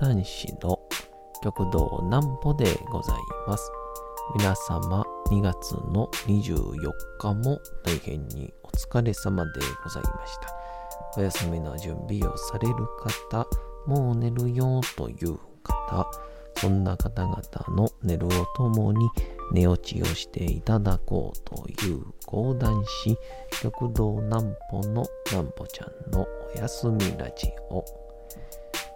講談師の極道南歩でございます。皆様2月の24日も大変にお疲れ様でございました。お休みの準備をされる方、もう寝るよという方、そんな方々の寝るをともに寝落ちをしていただこうという講談師、極道南歩の南歩ちゃんのお休みラジオ。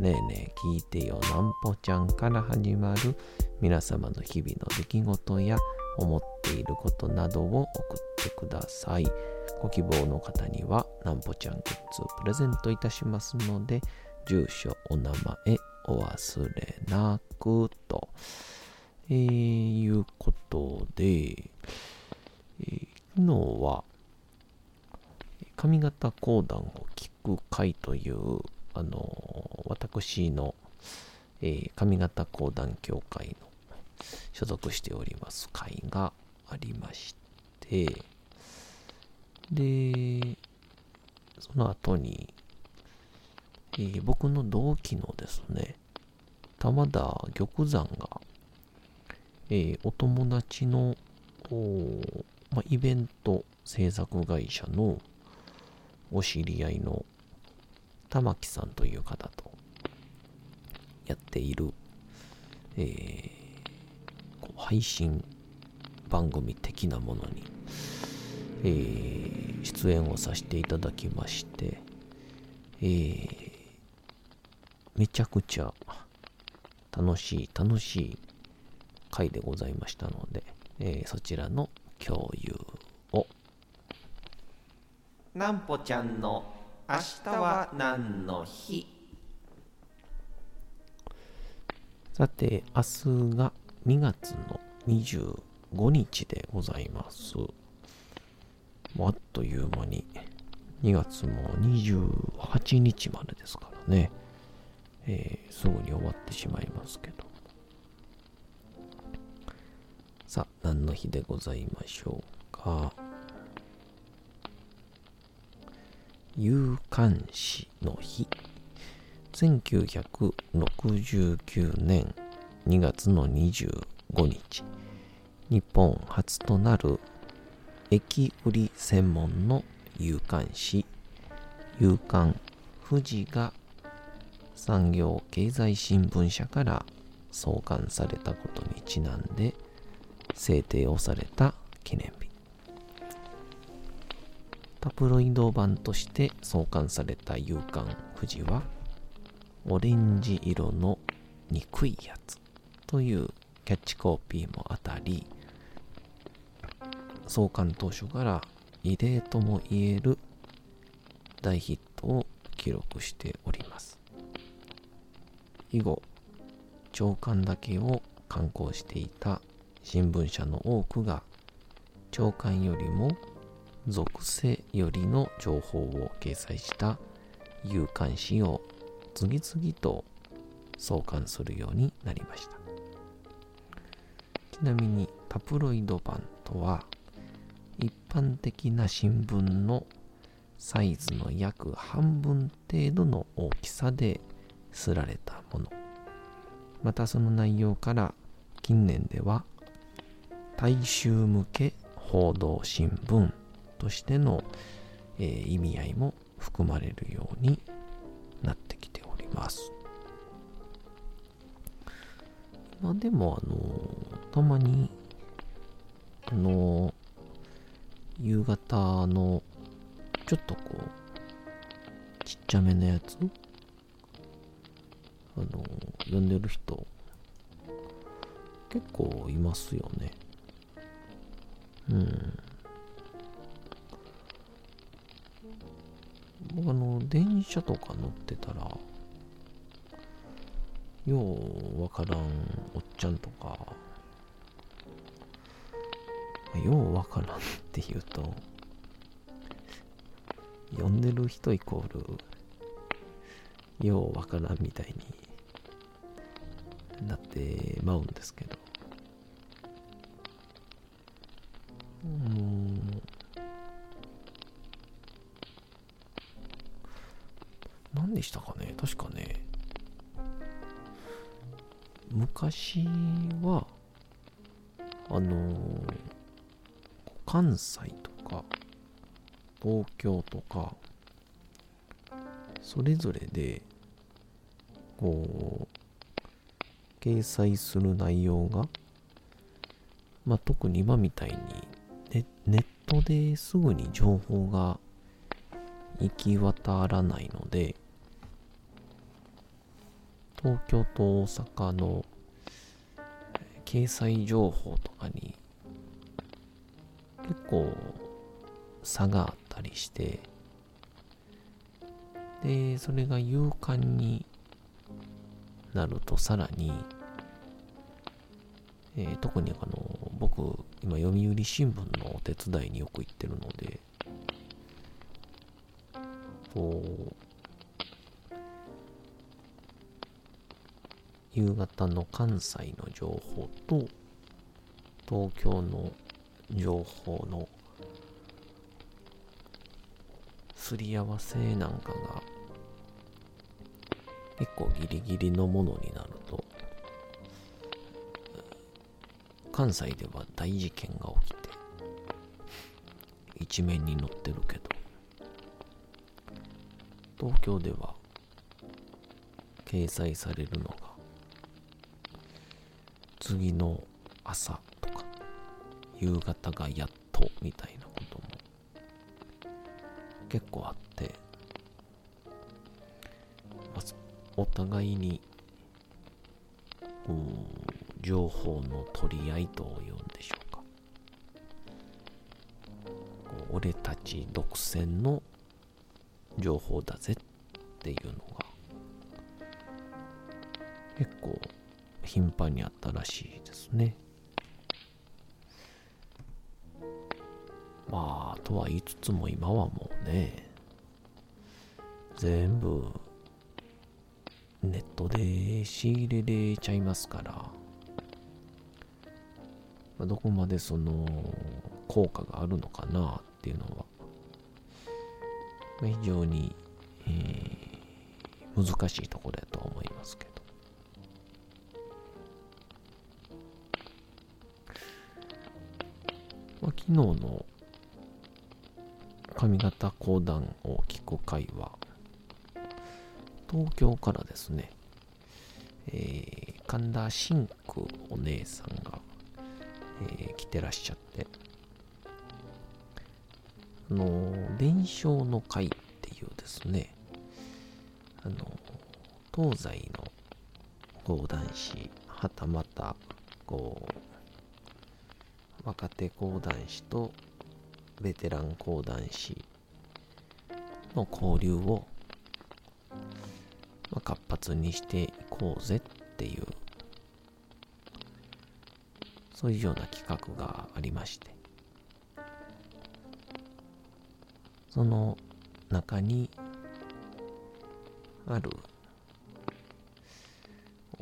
ねえねえ聞いてよなんぽちゃんから始まる皆様の日々の出来事や思っていることなどを送ってください。ご希望の方にはなんぽちゃんグッズをプレゼントいたしますので、住所、お名前、お忘れなくと、えー、いうことで、えー昨日は上方講談を聞く会というあの私の、えー上方講談協会の所属しております会がありましてでその後に、えー僕の同期のですね玉田玉山が、えーお友達のまあ、イベント制作会社のお知り合いの玉木さんという方とやっている、えーこう配信番組的なものに、えー出演をさせていただきまして、えーめちゃくちゃ楽しい楽しい回でございましたので、えーそちらの共有を。なんぽちゃんの明日は何の日？さて明日が2月の25日でございます。もうあっという間に2月も28日までですからね、えーすぐに終わってしまいますけど。さあ何の日でございましょうか？有刊誌の日。1969年2月の25日。日本初となる駅売り専門の有刊誌。有刊富士が産業経済新聞社から創刊されたことにちなんで制定をされた記念日タプロイド版として創刊された夕刊富士はオレンジ色の憎いやつというキャッチコピーも当たり創刊当初から異例とも言える大ヒットを記録しております。以後朝刊だけを刊行していた新聞社の多くが朝刊よりも属性よりの情報を掲載した有刊誌を次々と創刊するようになりました。ちなみにタプロイド版とは一般的な新聞のサイズの約半分程度の大きさで刷られたもの。またその内容から近年では大衆向け報道新聞。としての、えー意味合いも含まれるようになってきております。まあでも、あのーたまに、あのー夕方の、ちょっとこう、ちっちゃめのやつ、あのー読んでる人、結構いますよね。うん。電車とか乗ってたら、ようわからんおっちゃんとか、ようわからんって言うと、呼んでる人イコール、ようわからんみたいになってまうんですけど。西とか、東京とか、それぞれで、こう、掲載する内容が、まあ、特に今みたいにネ、ネットですぐに情報が行き渡らないので、東京と大阪の掲載情報とかに構差があったりしてでそれが夕刊になるとさらに、えー特にあの僕今読売新聞のお手伝いによく行ってるのでこう夕方の関西の情報と東京の情報のすり合わせなんかが結構ギリギリのものになると関西では大事件が起きて一面に載ってるけど東京では掲載されるのが次の朝夕方がやっとみたいなことも結構あって、まあお互いに情報の取り合いというんでしょうかこう俺たち独占の情報だぜっていうのが結構頻繁にあったらしいですね。あ、とは言いつつも今はもうね、全部ネットで仕入れれちゃいますから、まあどこまでその効果があるのかなっていうのは、まあ非常に、えー難しいところだと思いますけど。まあ、昨日の上方講談を聞く会は、東京からですね、えー神田真空お姉さんが、えー来てらっしゃって、あの、伝承の会っていうですね、あの、東西の講談師、はたまた、こう、若手講談師とベテラン講談師の交流を、まあ、活発にしていこうぜっていうそういうような企画がありまして。その中にある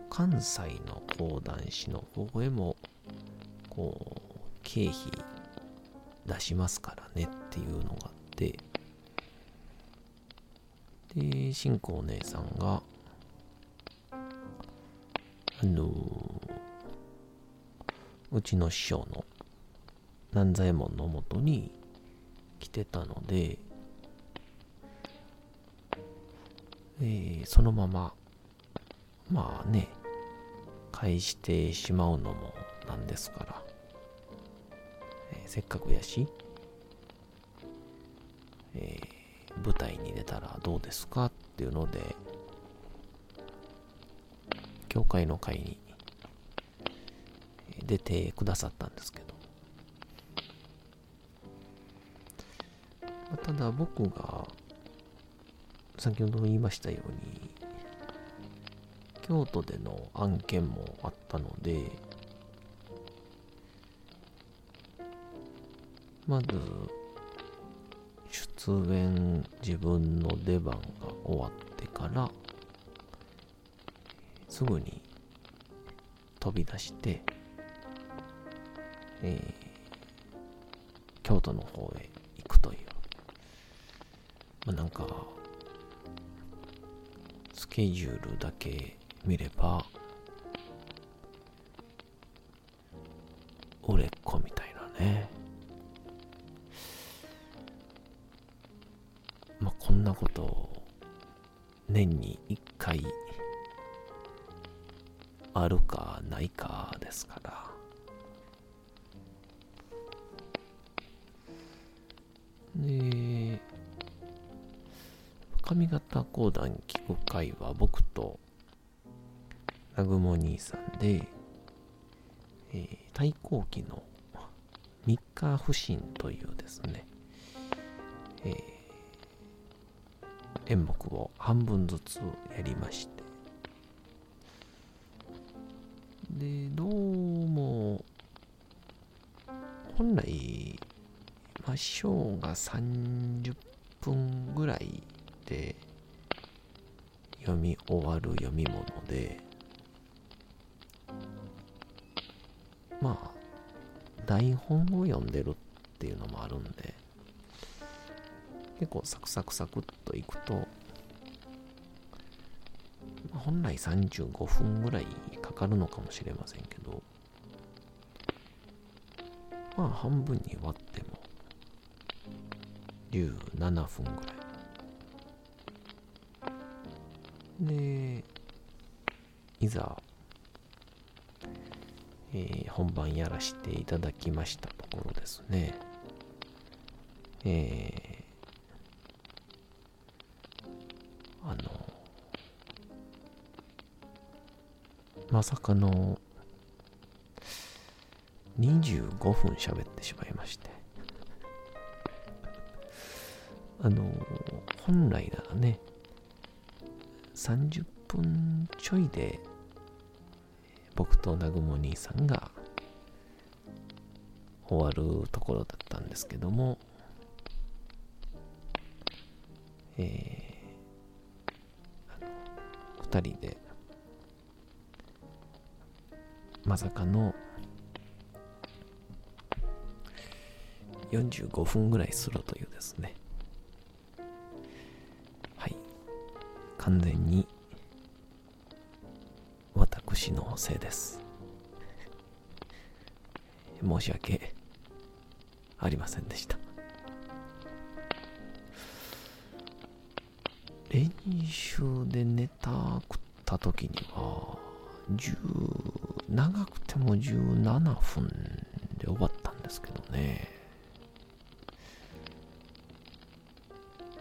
関西の講談師の方へもこう経費出しますからねっていうのがあってで新子お姉さんがあのうちの師匠の南左衛門のもとに来てたので、えーそのまままあね返してしまうのもなんですから、せっかくやし、えー舞台に出たらどうですかっていうので教会の会に出てくださったんですけど、ただ僕が先ほど言いましたように京都での案件もあったので、まず、出演自分の出番が終わってから、すぐに飛び出して、えー、京都の方へ行くという、まあ、なんか、スケジュールだけ見れば、ないかですから。で、上方講談聞く会は僕と南雲兄さんで、えー、太閤記の三日不審というですね、えー、演目を半分ずつやりまして、で、どうも、本来、まあ、ショーが30分ぐらいで読み終わる読み物で、まあ、台本を読んでるっていうのもあるんで、結構サクサクサクっといくと、本来35分ぐらいかるのかもしれませんけど、まあ半分に割っても17分ぐらい。で、いざ、えー、本番やらせていただきましたところですね。えまさかの25分喋ってしまいまして。あの本来ならね30分ちょいで僕と南雲兄さんが終わるところだったんですけどもえー、2人でまさかの45分ぐらいするというですね。はい。完全に私のせいです。申し訳ありませんでした。練習でネタ食った時には長くても17分で終わったんですけどね。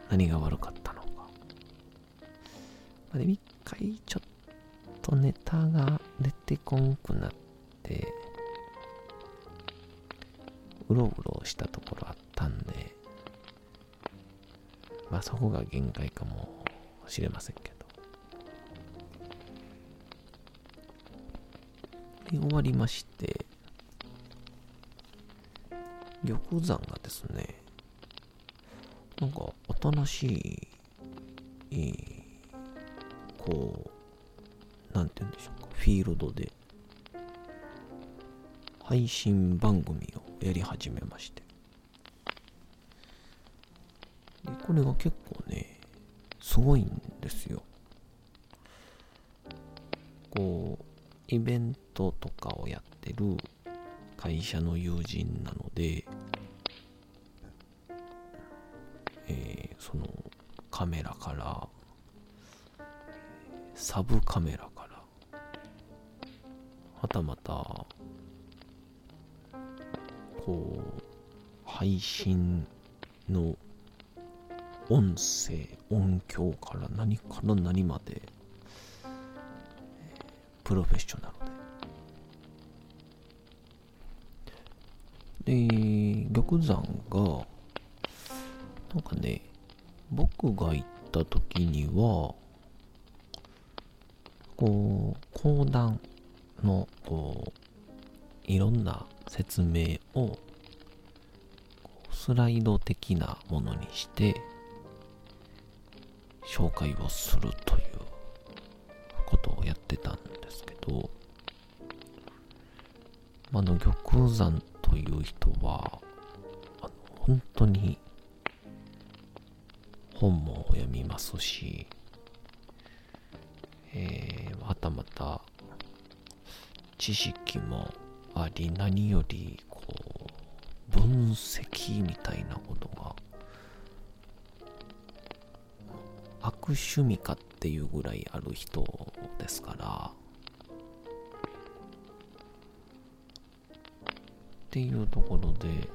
何が悪かったのか。で、一回ちょっとネタが出てこんくなって、うろうろしたところあったんで、まあそこが限界かもしれませんけど。り終わりまして、玉山がですね、なんか新しい、こう、なんて言うんでしょうか、フィールドで、配信番組をやり始めまして。で、これが結構ね、すごいんですよ。こう、イベントトとかをやってる会社の友人なので、えー、そのカメラからサブカメラからはたまたこう配信の音声音響から何から何までプロフェッショナルで。玉山が、なんかね、僕が行った時には、こう、講談の、こう、いろんな説明を、スライド的なものにして、紹介をするということをやってたんですけど、あの、玉山という人は、あの本当に本も読みますし、えー、またまた知識もあり、何より、こう、分析みたいなことが、悪趣味かっていうぐらいある人ですから、っていうところで、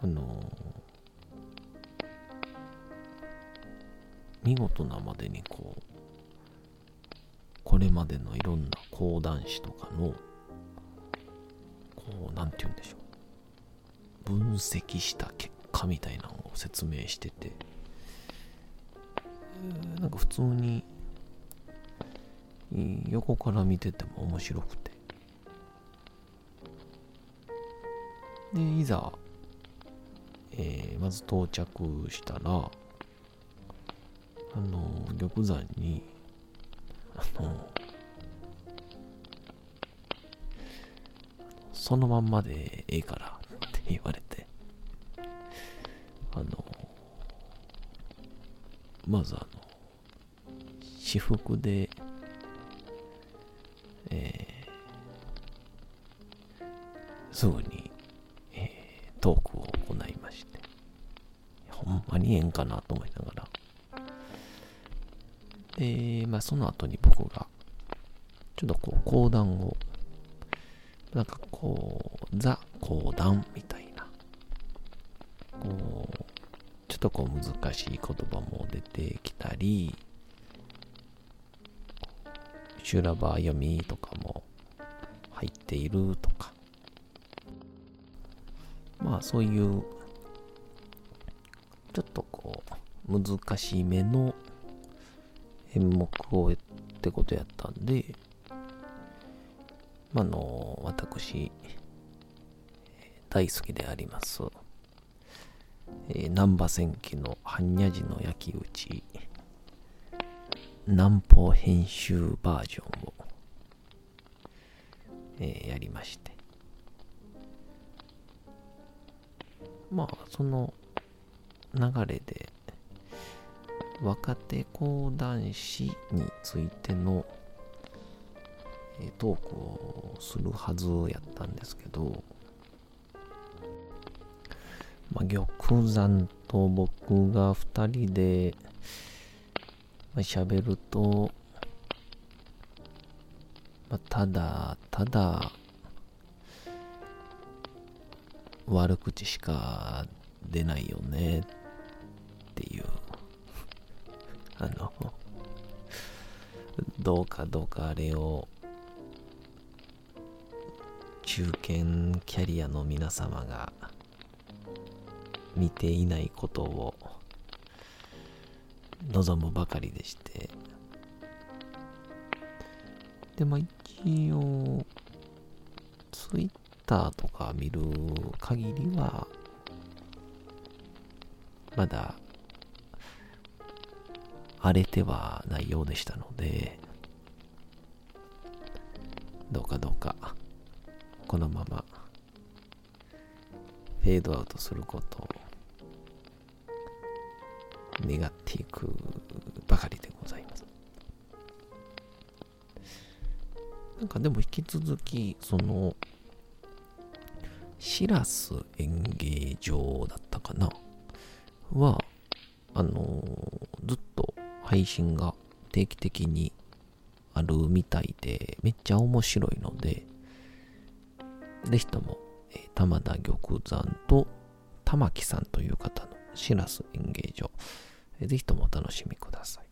あの見事なまでにこう、これまでのいろんな講談師とかの、こう、なんて言うんでしょう。分析した結果みたいなのを説明してて、え、なんか普通に、横から見てても面白くで、いざ、えー、まず到着したら、あの、玉山に、あの、そのまんまでええからって言われて、あの、まずあの、私服で、えー、すぐに、えー、トークを行いまして、ほまにええんかなと思いながら、で、まあ、その後に僕が、ちょっとこう、講談を、なんかこう、ザ講談みたいな、こう、ちょっとこう難しい言葉も出てきたり、修羅場読みとかも入っているとか、まあそういう、ちょっとこう、難しめの演目をってことやったんで、まあの、私、大好きであります、えー、南波戦記の般若寺の焼き打ち、南方編集バージョンを、えー、やりまして。まあ、その流れで、若手講談師についての、トークをするはずやったんですけど、まあ、玉山と僕が二人で、まあ、喋ると、まあ、ただ、ただ、悪口しか出ないよね。っていう。あの、どうかどうかあれを、中堅キャリアの皆様が見ていないことを望むばかりでして、で、まあ一応、ツイッターとか見る限りは、まだ荒れてはないようでしたので、どうかどうか、このまま、フェードアウトすることを願っていくばかりでございます。なんかでも引き続き、その、シラス演芸場だったかな？は、あのー、ずっと配信が定期的にあるみたいで、めっちゃ面白いので、ぜひとも、えー、玉田玉山と玉木さんという方のシラス演芸場、えー、ぜひともお楽しみください。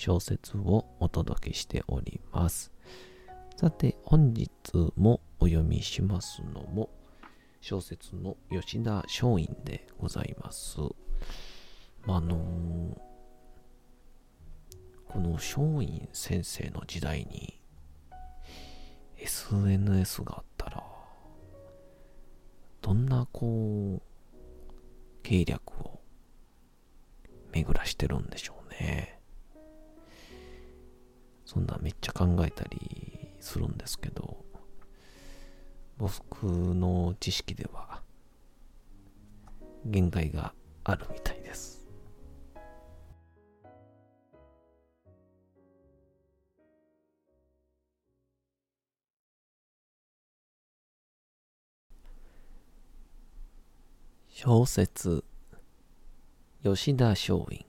小説をお届けしております。さて、本日もお読みしますのも、小説の吉田松陰でございます。まあ、のーこの松陰先生の時代に SNS があったら、どんなこう、計略を巡らしてるんでしょうね。そんなめっちゃ考えたりするんですけど、僕の知識では限界があるみたいです。小説吉田松陰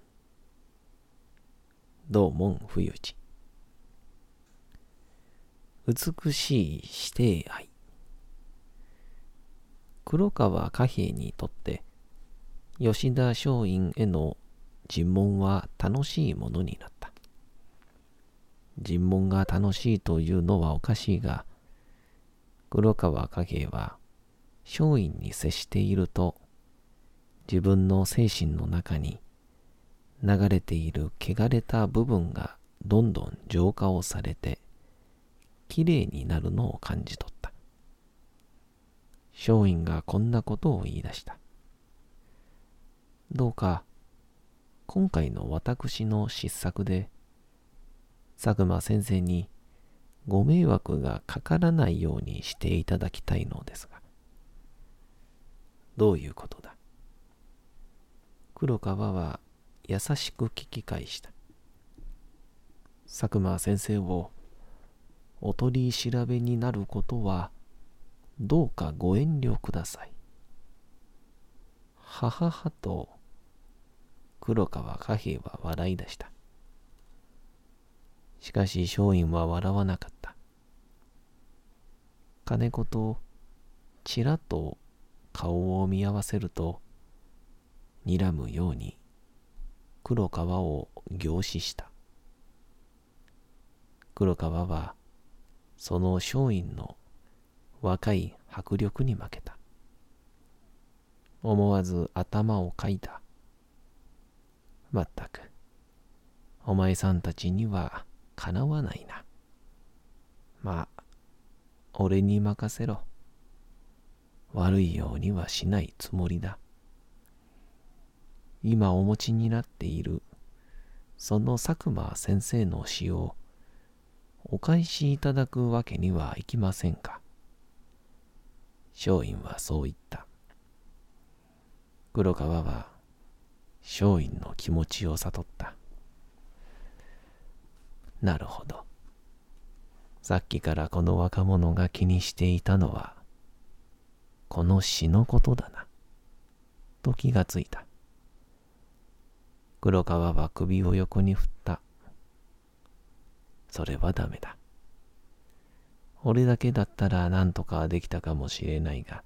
道門冬地美しい指定愛黒川貨幣にとって吉田松陰への尋問は楽しいものになった。尋問が楽しいというのはおかしいが黒川貨幣は松陰に接していると自分の精神の中に流れている汚れた部分がどんどん浄化をされてきれいになるのを感じ取った。松陰がこんなことを言い出した。どうか今回の私の失策で佐久間先生にご迷惑がかからないようにしていただきたいのですが。どういうことだ？黒川は優しく聞き返した。佐久間先生をお取り調べになることはどうかご遠慮ください。はははと黒川貨幣は笑い出した。しかし松陰は笑わなかった。金子とちらっと顔を見合わせると睨むように黒川を凝視した。黒川はその松陰の若い迫力に負けた。思わず頭をかいた。まったく、お前さんたちにはかなわないな。まあ、俺に任せろ。悪いようにはしないつもりだ。今お持ちになっているその佐久間先生の詩をお返しいただくわけにはいきませんか。松陰はそう言った。黒川は松陰の気持ちを悟った。なるほど。さっきからこの若者が気にしていたのは、この詩のことだな。と気がついた。黒川は首を横に振った。それはダメだ。俺だけだったら何とかできたかもしれないが、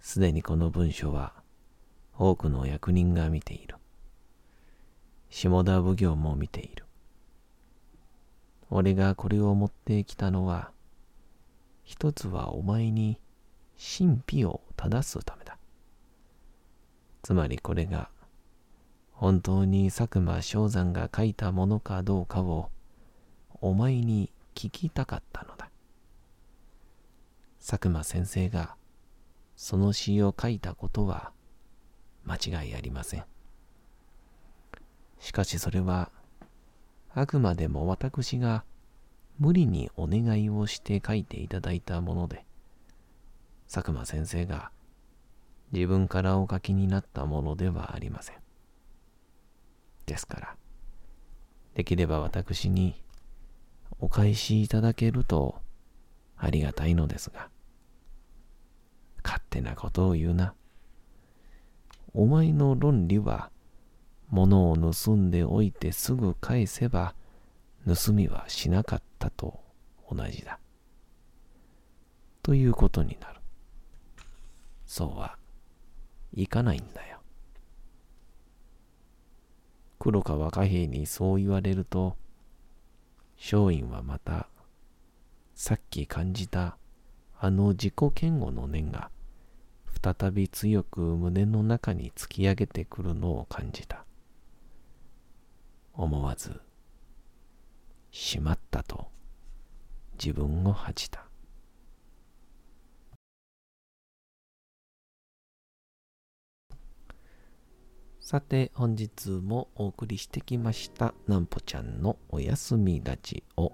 すでにこの文書は多くの役人が見ている。下田奉行も見ている。俺がこれを持ってきたのは、一つはお前に神秘を正すためだ。つまりこれが本当に佐久間象山が書いたものかどうかをお前に聞きたかったのだ。佐久間先生がその詩を書いたことは間違いありません。しかしそれはあくまでも私が無理にお願いをして書いていただいたもので、佐久間先生が自分からお書きになったものではありません。ですから、できれば私にお返しいただけるとありがたいのですが、勝手なことを言うな。お前の論理は、物を盗んでおいてすぐ返せば、盗みはしなかったと同じだ。ということになる。そうはいかないんだよ。黒川貨幣にそう言われると、松陰はまた、さっき感じたあの自己嫌悪の念が、再び強く胸の中に突き上げてくるのを感じた。思わず、しまったと自分を恥じた。さて本日もお送りしてきましたなんぽちゃんのおやすみラジオ。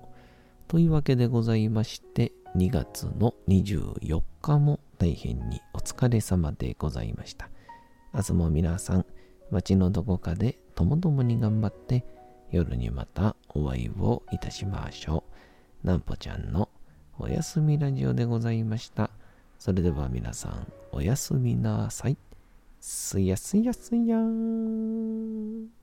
というわけでございまして2月の24日も大変にお疲れ様でございました。明日も皆さん街のどこかでともどもに頑張って夜にまたお会いをいたしましょう。なんぽちゃんのおやすみラジオでございました。それでは皆さんおやすみなさい。すやすやすやーん。